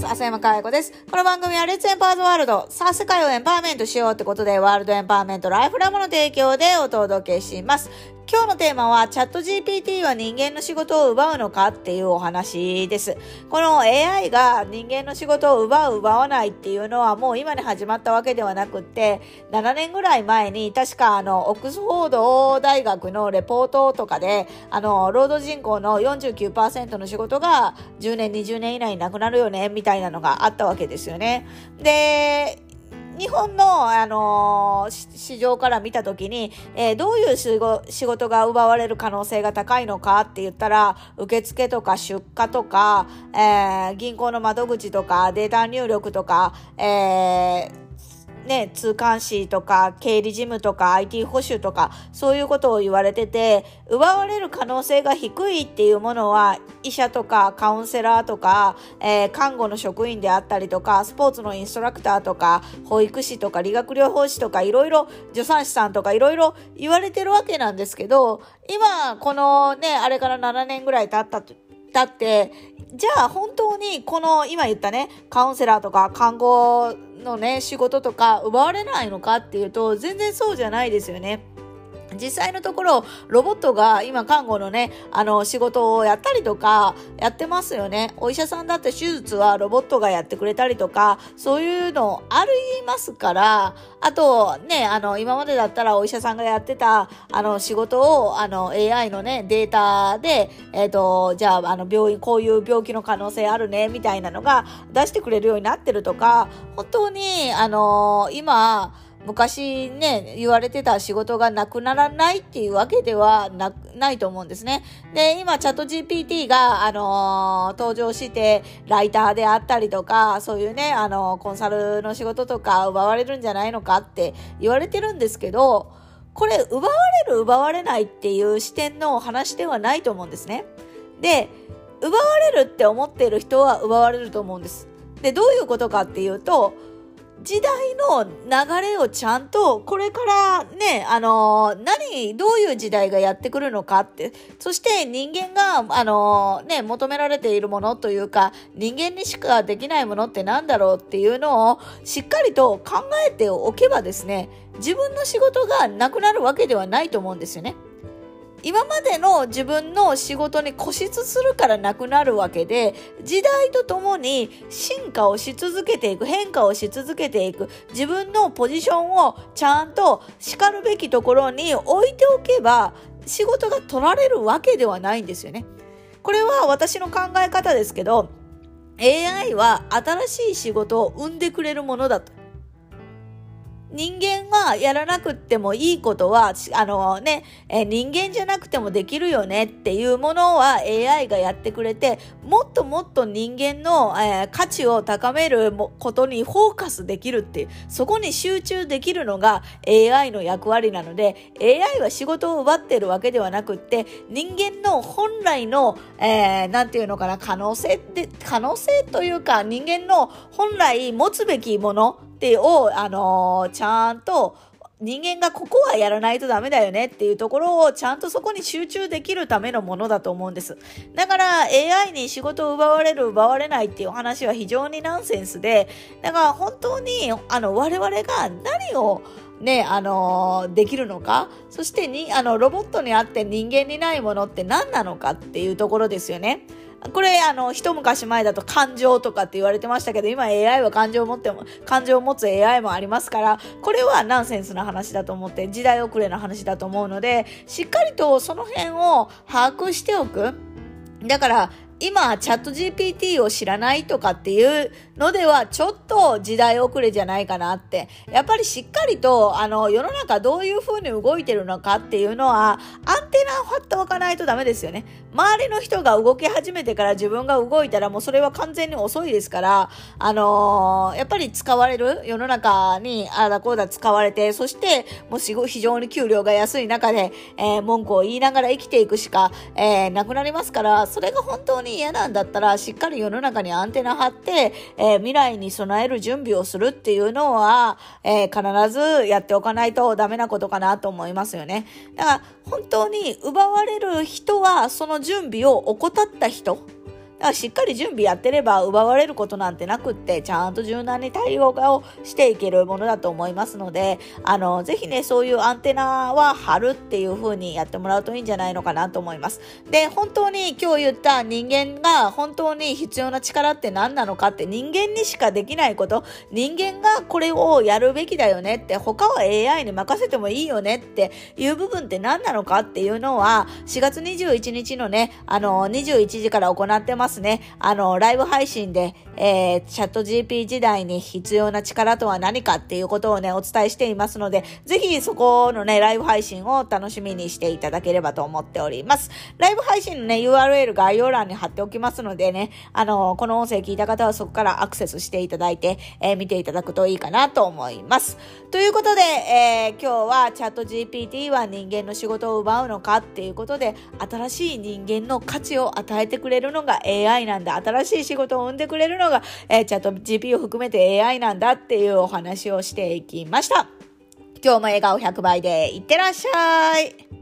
ます。浅山かや子です。この番組はレッツエンパワーズワールド。さあ、世界をエンパワーメントしようってことで、ワールドエンパワーメントライフラムの提供でお届けします。今日のテーマは、チャット GPT は人間の仕事を奪うのかっていうお話です。この AI が人間の仕事を奪う、奪わないっていうのはもう今に始まったわけではなくって、7年ぐらい前に、確かあの、オックスフォード大学のレポートとかで、あの、労働人口の49%の仕事が10年、20年以内になくなるよね、みたいなのがあったわけですよね。で、日本の、あのー、市場から見た時に、えー、どういう仕事が奪われる可能性が高いのかって言ったら、受付とか出荷とか、えー、銀行の窓口とか、データ入力とか、えーね、通関士とか経理事務とか IT 保守とかそういうことを言われてて奪われる可能性が低いっていうものは医者とかカウンセラーとか、えー、看護の職員であったりとかスポーツのインストラクターとか保育士とか理学療法士とかいろいろ助産師さんとかいろいろ言われてるわけなんですけど今このねあれから7年ぐらい経ったと経ってじゃあ本当にこの今言ったねカウンセラーとか看護のね、仕事とか奪われないのかっていうと、全然そうじゃないですよね。実際のところ、ロボットが今看護のね、あの仕事をやったりとか、やってますよね。お医者さんだって手術はロボットがやってくれたりとか、そういうのありますから、あとね、あの、今までだったらお医者さんがやってた、あの、仕事を、あの、AI のね、データで、えっ、ー、と、じゃあ、あの、病院、こういう病気の可能性あるね、みたいなのが出してくれるようになってるとか、本当に、あの、今、昔ね、言われてた仕事がなくならないっていうわけではなないと思うんですね。で、今、チャット GPT が、あのー、登場して、ライターであったりとか、そういうね、あのー、コンサルの仕事とか奪われるんじゃないのかって言われてるんですけど、これ、奪われる、奪われないっていう視点の話ではないと思うんですね。で、奪われるって思ってる人は奪われると思うんです。で、どういうことかっていうと、時代の流れをちゃんと、これからね、あの何、どういう時代がやってくるのかって、そして人間が、あのね、求められているものというか、人間にしかできないものって何だろうっていうのを、しっかりと考えておけばですね、自分の仕事がなくなるわけではないと思うんですよね。今までの自分の仕事に固執するからなくなるわけで、時代とともに進化をし続けていく、変化をし続けていく、自分のポジションをちゃんと叱るべきところに置いておけば、仕事が取られるわけではないんですよね。これは私の考え方ですけど、AI は新しい仕事を生んでくれるものだと。人間がやらなくてもいいことは、あのね、え人間じゃなくてもできるよねっていうものは AI がやってくれて、もっともっと人間の、えー、価値を高めることにフォーカスできるっていう、そこに集中できるのが AI の役割なので、AI は仕事を奪ってるわけではなくって、人間の本来の、えー、なんていうのかな、可能性って、可能性というか、人間の本来持つべきもの、ってを、あのー、ちゃんと人間がここはやらないとダメだよねっていうところをちゃんとそこに集中できるためのものだと思うんです。だから AI に仕事を奪われる奪われないっていう話は非常にナンセンスで、だから本当にあの我々が何をね、あのー、できるのかそしてに、あの、ロボットにあって人間にないものって何なのかっていうところですよね。これ、あの、一昔前だと感情とかって言われてましたけど、今 AI は感情を持っても、感情を持つ AI もありますから、これはナンセンスな話だと思って、時代遅れの話だと思うので、しっかりとその辺を把握しておく。だから、今、チャット GPT を知らないとかっていうのでは、ちょっと時代遅れじゃないかなって。やっぱりしっかりと、あの、世の中どういう風に動いてるのかっていうのは、アンテナを張っておかないとダメですよね。周りの人が動き始めてから自分が動いたら、もうそれは完全に遅いですから、あのー、やっぱり使われる、世の中にあだこうだ使われて、そして、もう非常に給料が安い中で、えー、文句を言いながら生きていくしか、えー、なくなりますから、それが本当にに嫌なんだったら、しっかり世の中にアンテナ張って、えー、未来に備える準備をするっていうのは、えー、必ずやっておかないとダメなことかなと思いますよね。だから、本当に奪われる人は、その準備を怠った人。だからしっかり準備やってれば奪われることなんてなくって、ちゃんと柔軟に対応をしていけるものだと思いますので、あの、ぜひね、そういうアンテナは張るっていう風にやってもらうといいんじゃないのかなと思います。で、本当に今日言った人間が本当に必要な力って何なのかって人間にしかできないこと、人間がこれをやるべきだよねって、他は AI に任せてもいいよねっていう部分って何なのかっていうのは、4月21日のね、あの、21時から行ってますますね。あの、ライブ配信で、えー、チャット GP 時代に必要な力とは何かっていうことをね、お伝えしていますので、ぜひそこのね、ライブ配信を楽しみにしていただければと思っております。ライブ配信のね、URL 概要欄に貼っておきますのでね、あの、この音声聞いた方はそこからアクセスしていただいて、えー、見ていただくといいかなと思います。ということで、えー、今日はチャット GPT は人間の仕事を奪うのかっていうことで、新しい人間の価値を与えてくれるのが AI AI なんだ。新しい仕事を生んでくれるのが、えー、チャット GP を含めて AI なんだっていうお話をしていきました。今日も笑顔100倍でいってらっしゃい。